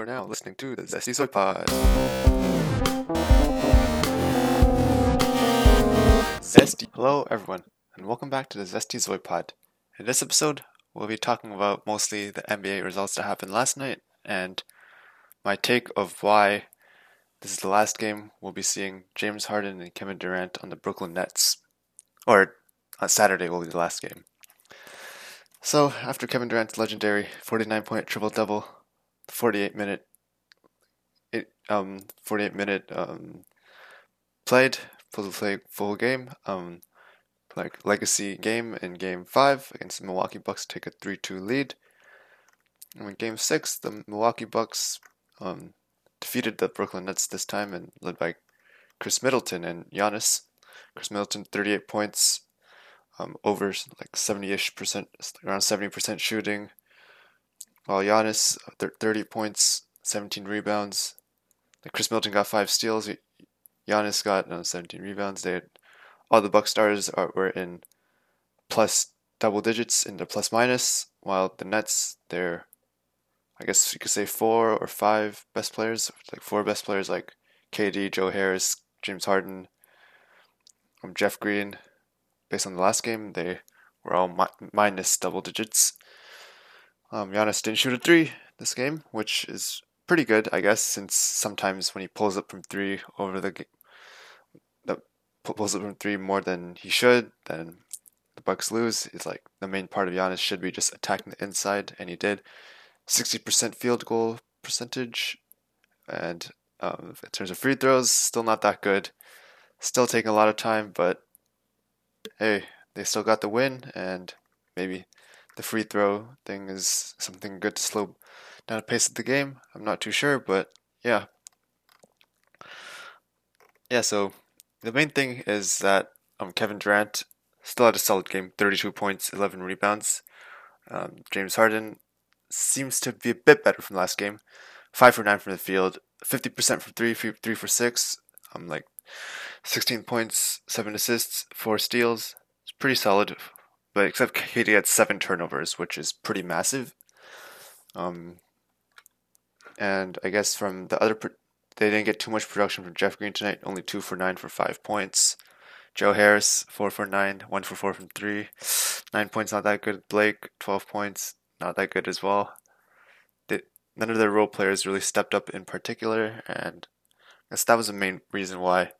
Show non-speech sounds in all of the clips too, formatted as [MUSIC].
are now listening to the Zesty Soy Pod. Zesty. Hello, everyone, and welcome back to the Zesty Zoy Pod. In this episode, we'll be talking about mostly the NBA results that happened last night and my take of why this is the last game we'll be seeing James Harden and Kevin Durant on the Brooklyn Nets. Or on Saturday will be the last game. So, after Kevin Durant's legendary 49 point triple double, 48 minute it, um 48 minute um played full play full game um like legacy game in game 5 against the Milwaukee Bucks take a 3-2 lead. And in game 6 the Milwaukee Bucks um defeated the Brooklyn Nets this time and led by Khris Middleton and Giannis. Khris Middleton 38 points, um, over like 70ish percent, around 70% shooting. While Giannis, 30 points, 17 rebounds. Like Khris Middleton got five steals. Giannis got no, 17 rebounds. They had, all the Buck stars are, were in plus double digits in the plus minus, while the Nets, they're, I guess you could say four or five best players, like four best players like KD, Joe Harris, James Harden, um, Jeff Green, based on the last game, they were all mi- minus double digits. Um, Giannis didn't shoot a three this game, which is pretty good, I guess, since sometimes when he pulls up from three over the game, pulls up from three more than he should, then the Bucks lose. It's like the main part of Giannis should be just attacking the inside, and he did. 60% field goal percentage, and um, in terms of free throws, still not that good. Still taking a lot of time, but hey, they still got the win, and maybe the free throw thing is something good to slow down the pace of the game. I'm not too sure, but yeah. Yeah, so the main thing is that um, Kevin Durant still had a solid game 32 points, 11 rebounds. Um, James Harden seems to be a bit better from last game 5 for 9 from the field, 50% from 3, 3 for 6. I'm um, like 16 points, 7 assists, 4 steals. It's pretty solid. But except KD had 7 turnovers, which is pretty massive. Um, and I guess from the other, they didn't get too much production from Jeff Green tonight. Only 2 for 9 for 5 points. Joe Harris, 4 for 9, 1 for 4 from 3. 9 points, not that good. Blake, 12 points, not that good as well. None of their role players really stepped up in particular, and I guess that was the main reason why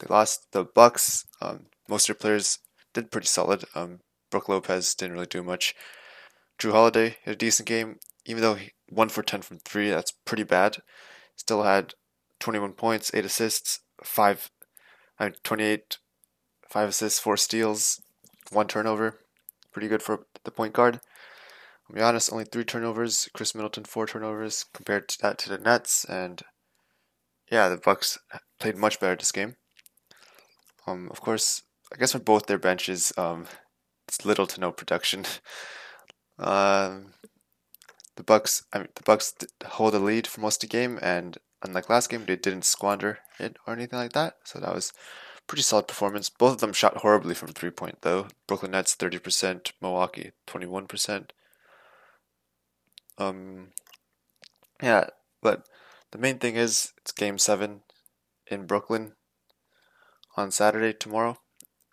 they lost the Bucks. Um, most of their players did pretty solid. Um, Brook Lopez didn't really do much. Jrue Holiday had a decent game, even though he one for ten from three. That's pretty bad. Still had 21 points, eight assists, five, I mean, 28, five assists, four steals, one turnover. Pretty good for the point guard. I'll be honest, only three turnovers. Khris Middleton four turnovers compared to that to the Nets, and yeah, the Bucks played much better this game. Um, of course, I guess for both their benches, um, it's little to no production. um, the Bucks, I mean, the Bucks hold the lead for most of the game, and unlike last game, they didn't squander it or anything like that. So that was pretty solid performance. Both of them shot horribly from three point though. Brooklyn Nets thirty percent, Milwaukee twenty one percent. Um, yeah, but the main thing is it's Game Seven in Brooklyn on Saturday tomorrow,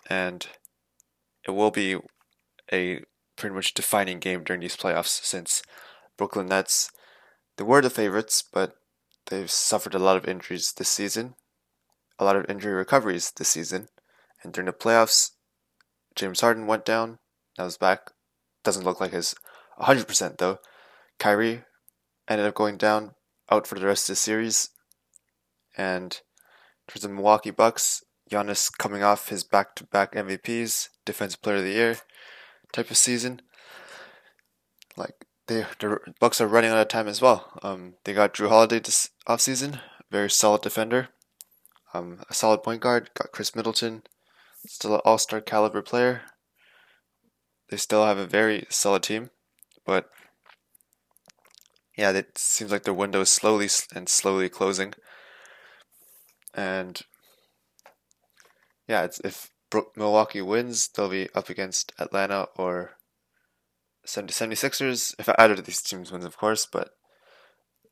and it will be a pretty much defining game during these playoffs since Brooklyn Nets they were the favorites, but they've suffered a lot of injuries this season, a lot of injury recoveries this season, and during the playoffs, James Harden went down, now he's back. Doesn't look like he's 100% though. Kyrie ended up going down, out for the rest of the series, and for the Milwaukee Bucks, Giannis coming off his back-to-back MVPs, Defensive Player of the Year type of season. Like they, the Bucks are running out of time as well. Um, they got Jrue Holiday this offseason, very solid defender, um, a solid point guard. Got Khris Middleton, still an All-Star caliber player. They still have a very solid team, but yeah, it seems like their window is slowly and slowly closing. And yeah, if Milwaukee wins, they'll be up against Atlanta or 76ers. If either of these teams wins, of course, but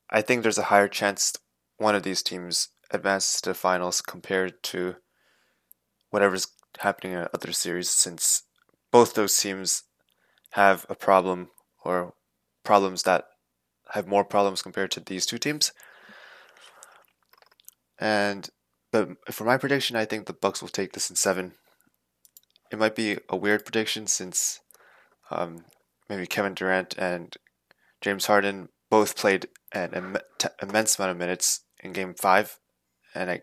I think there's a higher chance one of these teams advances to the finals compared to whatever's happening in other series since both those teams have a problem or problems that have more problems compared to these two teams. And but for my prediction, I think the Bucks will take this in seven. It might be a weird prediction since um, maybe Kevin Durant and James Harden both played an Im- t- immense amount of minutes in Game Five, and I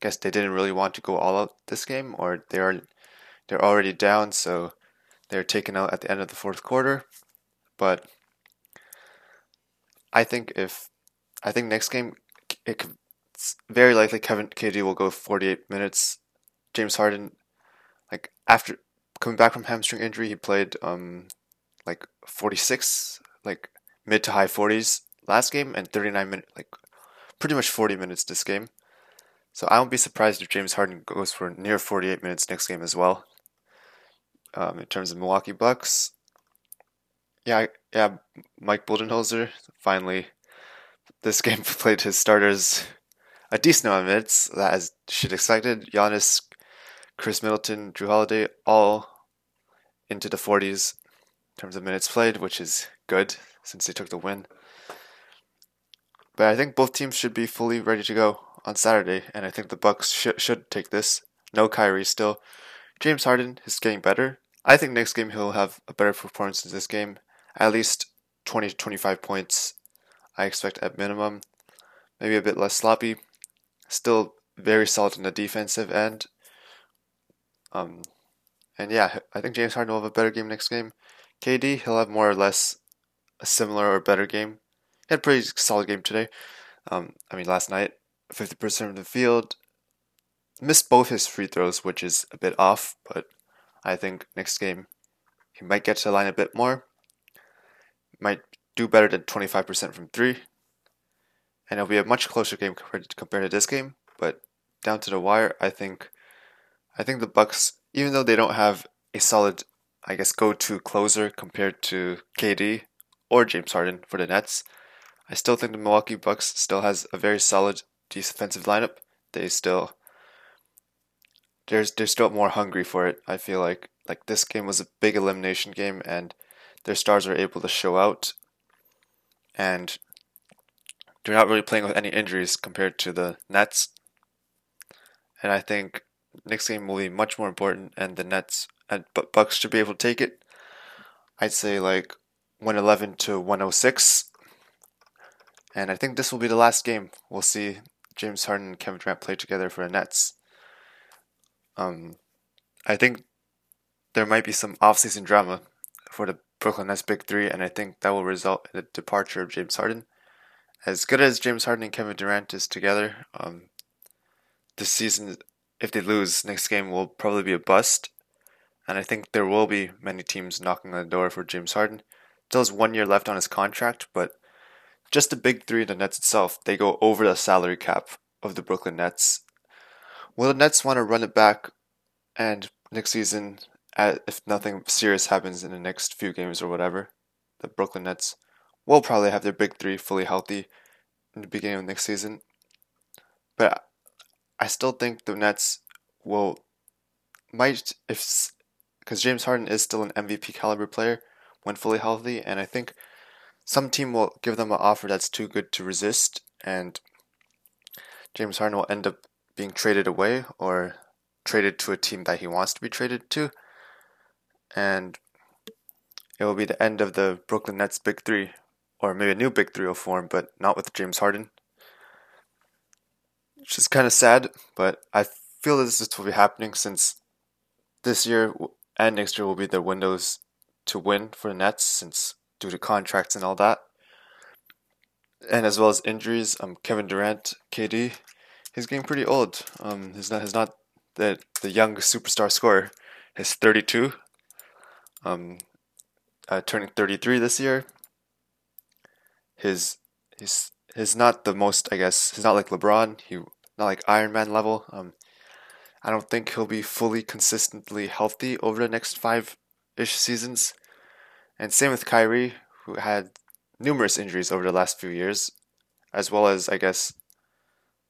guess they didn't really want to go all out this game, or they're they're already down, so they're taken out at the end of the fourth quarter. But I think if I think next game it could, it's very likely Kevin KD will go 48 minutes. James Harden, like after coming back from hamstring injury, he played um like 46, like mid to high 40s last game, and 39 minutes, like pretty much 40 minutes this game. So I won't be surprised if James Harden goes for near 48 minutes next game as well. Um, in terms of Milwaukee Bucks, yeah, yeah, Mike Budenholzer finally this [LAUGHS] game played his starters a decent amount of minutes. That has shit excited. Giannis, Khris Middleton, Jrue Holiday, all into the 40s in terms of minutes played, which is good since they took the win. But I think both teams should be fully ready to go on Saturday, and I think the Bucks sh- should take this. No Kyrie still. James Harden is getting better. I think next game he'll have a better performance in this game. At least 20 to 25 points, I expect at minimum. Maybe a bit less sloppy. Still very solid in the defensive end. Um, and yeah, I think James Harden will have a better game next game. KD, he'll have more or less a similar or better game. He had a pretty solid game today. Um, I mean, last night, 50% of the field. Missed both his free throws, which is a bit off, but I think next game he might get to the line a bit more. Might do better than 25% from three. And it'll be a much closer game compared to, compared to this game, but down to the wire, I think I think the Bucks, even though they don't have a solid, I guess, go-to closer compared to KD or James Harden for the Nets, I still think the Milwaukee Bucks still has a very solid defensive lineup. They still there's they're still more hungry for it. I feel like like this game was a big elimination game and their stars are able to show out and they're not really playing with any injuries compared to the Nets. And I think next game will be much more important and the Nets and Bucks should be able to take it. I'd say like 111 to 106 and I think this will be the last game. We'll see James Harden and Kevin Durant play together for the Nets. Um, I think there might be some off-season drama for the Brooklyn Nets Big Three, and I think that will result in the departure of James Harden. As good as James Harden and Kevin Durant is together, um, this season, if they lose, next game will probably be a bust. And I think there will be many teams knocking on the door for James Harden. Still has one year left on his contract, but just the big three the Nets itself, they go over the salary cap of the Brooklyn Nets. Will the Nets want to run it back and next season, if nothing serious happens in the next few games or whatever, the Brooklyn Nets will probably have their big three fully healthy in the beginning of next season. But I still think the Nets will might if because James Harden is still an MVP caliber player when fully healthy, and I think some team will give them an offer that's too good to resist, and James Harden will end up being traded away or traded to a team that he wants to be traded to. And it will be the end of the Brooklyn Nets Big Three, or maybe a new Big Three will form, but not with James Harden. Which is kind of sad, but I feel that this is will be happening since this year and next year will be the windows to win for the Nets since due to contracts and all that. And as well as injuries, um, Kevin Durant, KD, he's getting pretty old. Um, he's not, he's not the the young superstar scorer. He's 32. Um, uh, turning 33 this year. His he's he's not the most I guess he's not like LeBron. He not like Iron Man level. Um, I don't think he'll be fully consistently healthy over the next five ish seasons. And same with Kyrie, who had numerous injuries over the last few years. as well as I guess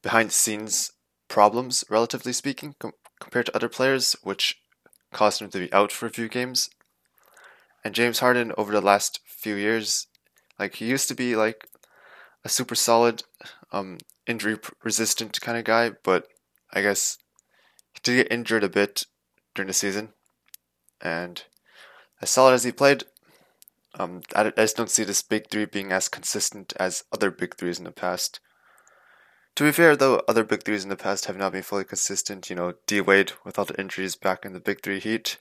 behind the scenes problems, relatively speaking, com- compared to other players, which caused him to be out for a few games. And James Harden over the last few years, like he used to be like a super solid, um, injury resistant kind of guy, but I guess he did get injured a bit during the season. And as solid as he played, um, I, I just don't see this big three being as consistent as other big threes in the past. To be fair, though, other big threes in the past have not been fully consistent. You know, D Wade with all the injuries back in the big three heat,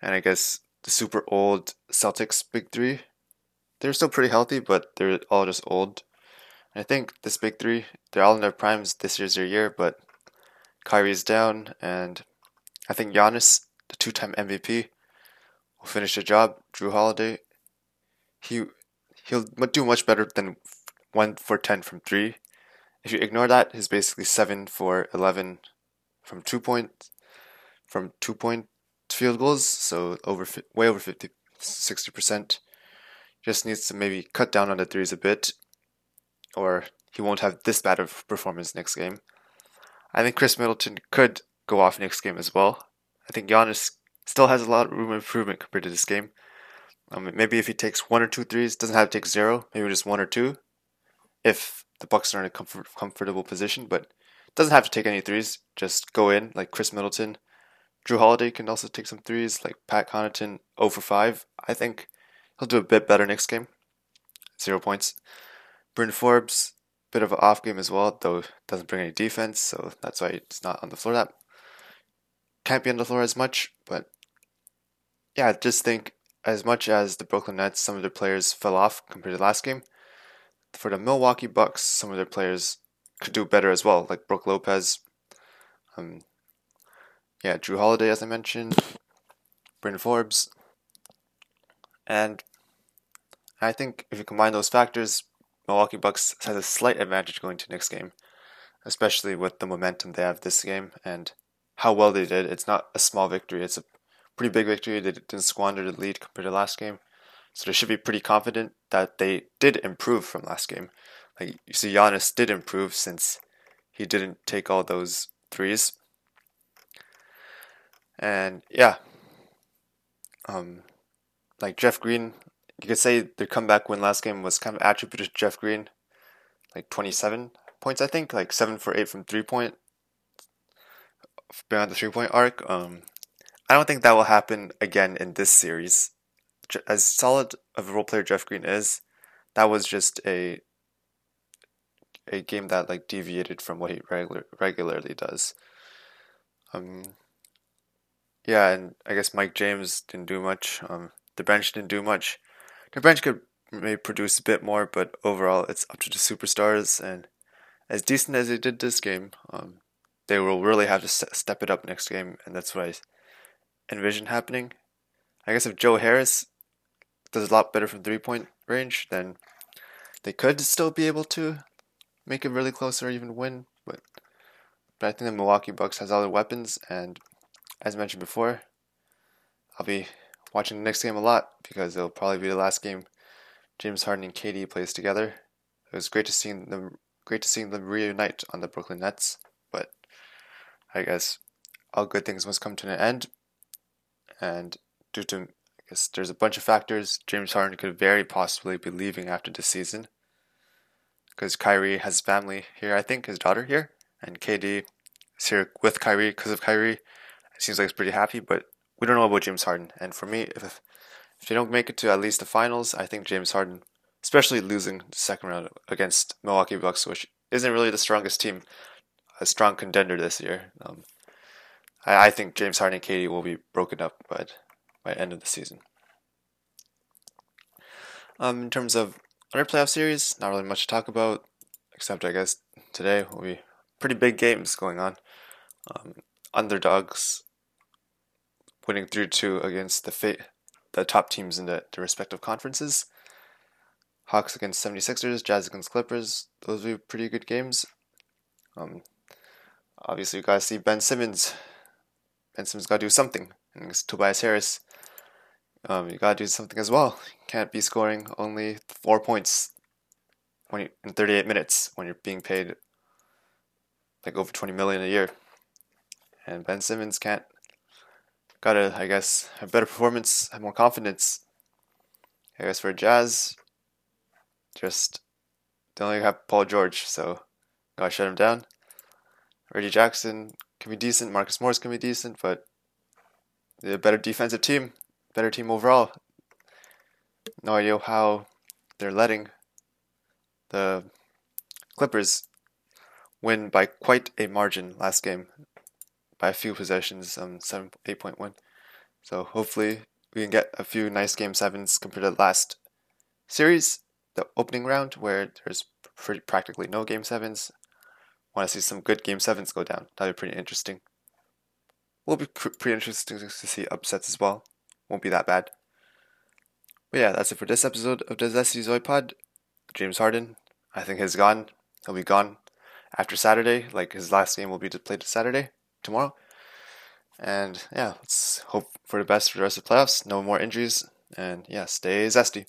and I guess the super old Celtics big three. They're still pretty healthy, but they're all just old. I think this big three, they're all in their primes. This year's their year, but Kyrie's down, and I think Giannis, the two-time MVP, will finish the job. Jrue Holiday, he he'll do much better than one for ten from three. If you ignore that, he's basically seven for eleven from two point from two point field goals, so over way over 50 60 percent. Just needs to maybe cut down on the threes a bit, or he won't have this bad of performance next game. I think Khris Middleton could go off next game as well. I think Giannis still has a lot of room improvement compared to this game. Um, maybe if he takes one or two threes, doesn't have to take zero, maybe just one or two, if the Bucks are in a comfort, comfortable position. But doesn't have to take any threes. Just go in like Khris Middleton. Jrue Holiday can also take some threes, like Pat Connaughton, 0 for 5. I think he'll do a bit better next game. Zero points. Bryn Forbes, bit of an off game as well, though doesn't bring any defense, so that's why it's not on the floor that can't be on the floor as much. But yeah, I just think as much as the Brooklyn Nets, some of their players fell off compared to last game. For the Milwaukee Bucks, some of their players could do better as well, like Brook Lopez. Um, yeah, Jrue Holiday, as I mentioned, Bryn Forbes, and I think if you combine those factors, Milwaukee Bucks has a slight advantage going to next game, especially with the momentum they have this game and how well they did. It's not a small victory; it's a pretty big victory. They didn't squander the lead compared to last game, so they should be pretty confident that they did improve from last game. Like you see, Giannis did improve since he didn't take all those threes, and yeah, um, like Jeff Green, you could say their comeback win last game was kind of attributed to Jeff Green, like twenty seven points, I think, like seven for eight from three point beyond the three point arc. Um, I don't think that will happen again in this series. As solid of a role player Jeff Green is, that was just a a game that like deviated from what he regular regularly does. Um, yeah, and I guess Mike James didn't do much. Um, the bench didn't do much. The bench could maybe produce a bit more, but overall, it's up to the superstars. And as decent as they did this game, um, they will really have to step it up next game, and that's what I envision happening. I guess if Joe Harris does a lot better from three point range, then they could still be able to make it really close or even win. But but I think the Milwaukee Bucks has all the weapons, and as mentioned before, I'll be watching the next game a lot because it'll probably be the last game James Harden and KD plays together. It was great to see them great to see them reunite on the Brooklyn Nets, but I guess all good things must come to an end and due to I guess there's a bunch of factors, James Harden could very possibly be leaving after this season because Kyrie has family here, I think his daughter here, and KD is here with Kyrie because of Kyrie. It seems like he's pretty happy, but we don't know about James Harden. And for me, if if they don't make it to at least the finals, I think James Harden, especially losing the second round against Milwaukee Bucks, which isn't really the strongest team, a strong contender this year. Um, I, I think James Harden and KD will be broken up by by end of the season. Um, in terms of other playoff series, not really much to talk about, except I guess today will be pretty big games going on. Um, underdogs winning 3 2 against the the top teams in the, the respective conferences. Hawks against 76ers, Jazz against Clippers. Those be pretty good games. Um, obviously, you guys see Ben Simmons Ben Simmons got to do something. And it's Tobias Harris, um, you got to do something as well. You can't be scoring only four points when you, in 38 minutes when you're being paid like over 20 million a year. And Ben Simmons can't gotta I guess have better performance, have more confidence. I guess for Jazz, just they only have Paul George, so gotta shut him down. Reggie Jackson can be decent, Marcus Morris can be decent, but they're a better defensive team, better team overall. No idea how they're letting the Clippers win by quite a margin last game, by a few possessions, um, seven eight point one. So hopefully we can get a few nice game sevens compared to the last series, the opening round where there's pretty, practically no game sevens. Want to see some good game sevens go down? That'd be pretty interesting. Will be pr- pretty interesting to see upsets as well. Won't be that bad. But yeah, that's it for this episode of the Zesty Zoid Pod. James Harden, I think he's gone. He'll be gone after Saturday. Like his last game will be played Saturday, tomorrow. And yeah, let's hope for the best for the rest of the playoffs. No more injuries. And yeah, stay zesty.